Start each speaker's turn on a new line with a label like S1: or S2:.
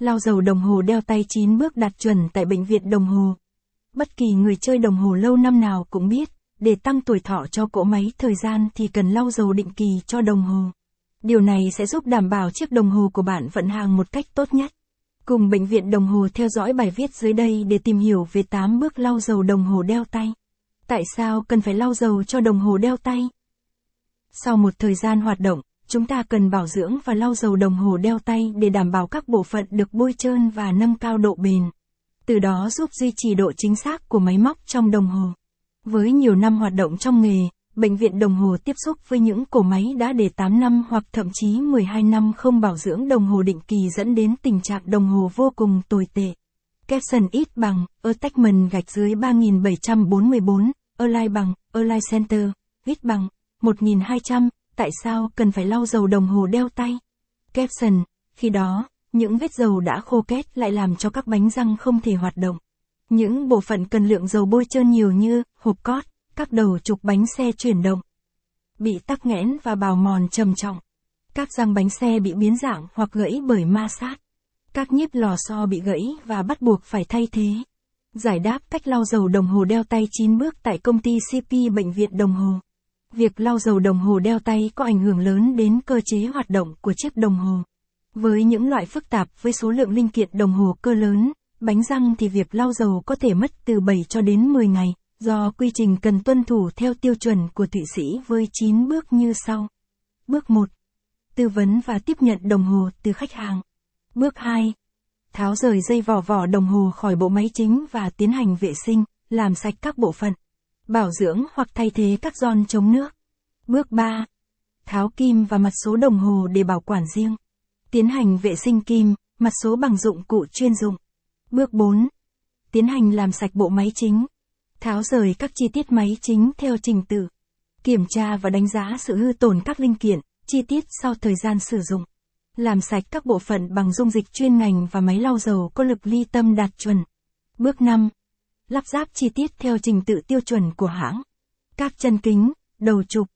S1: Lau dầu đồng hồ đeo tay 9 bước đạt chuẩn tại bệnh viện đồng hồ. Bất kỳ người chơi đồng hồ lâu năm nào cũng biết, để tăng tuổi thọ cho cỗ máy thời gian thì cần lau dầu định kỳ cho đồng hồ. Điều này sẽ giúp đảm bảo chiếc đồng hồ của bạn vận hành một cách tốt nhất. Cùng bệnh viện đồng hồ theo dõi bài viết dưới đây để tìm hiểu về 8 bước lau dầu đồng hồ đeo tay. Tại sao cần phải lau dầu cho đồng hồ đeo tay? Sau một thời gian hoạt động, chúng ta cần bảo dưỡng và lau dầu đồng hồ đeo tay để đảm bảo các bộ phận được bôi trơn và nâng cao độ bền. Từ đó giúp duy trì độ chính xác của máy móc trong đồng hồ. Với nhiều năm hoạt động trong nghề, bệnh viện đồng hồ tiếp xúc với những cổ máy đã để 8 năm hoặc thậm chí 12 năm không bảo dưỡng đồng hồ định kỳ dẫn đến tình trạng đồng hồ vô cùng tồi tệ. Capson ít bằng, attachment gạch dưới 3744, Align bằng, Align Center, ít bằng, 1200, tại sao cần phải lau dầu đồng hồ đeo tay? Capson, khi đó, những vết dầu đã khô kết lại làm cho các bánh răng không thể hoạt động. Những bộ phận cần lượng dầu bôi trơn nhiều như hộp cót, các đầu trục bánh xe chuyển động, bị tắc nghẽn và bào mòn trầm trọng. Các răng bánh xe bị biến dạng hoặc gãy bởi ma sát. Các nhíp lò xo bị gãy và bắt buộc phải thay thế. Giải đáp cách lau dầu đồng hồ đeo tay 9 bước tại công ty CP Bệnh viện Đồng Hồ. Việc lau dầu đồng hồ đeo tay có ảnh hưởng lớn đến cơ chế hoạt động của chiếc đồng hồ. Với những loại phức tạp với số lượng linh kiện đồng hồ cơ lớn, bánh răng thì việc lau dầu có thể mất từ 7 cho đến 10 ngày, do quy trình cần tuân thủ theo tiêu chuẩn của Thụy Sĩ với 9 bước như sau. Bước 1. Tư vấn và tiếp nhận đồng hồ từ khách hàng. Bước 2. Tháo rời dây vỏ vỏ đồng hồ khỏi bộ máy chính và tiến hành vệ sinh, làm sạch các bộ phận. Bảo dưỡng hoặc thay thế các giòn chống nước. Bước 3. Tháo kim và mặt số đồng hồ để bảo quản riêng. Tiến hành vệ sinh kim, mặt số bằng dụng cụ chuyên dụng. Bước 4. Tiến hành làm sạch bộ máy chính. Tháo rời các chi tiết máy chính theo trình tự. Kiểm tra và đánh giá sự hư tổn các linh kiện, chi tiết sau thời gian sử dụng. Làm sạch các bộ phận bằng dung dịch chuyên ngành và máy lau dầu có lực ly tâm đạt chuẩn. Bước 5. Lắp ráp chi tiết theo trình tự tiêu chuẩn của hãng. Các chân kính, đầu trục,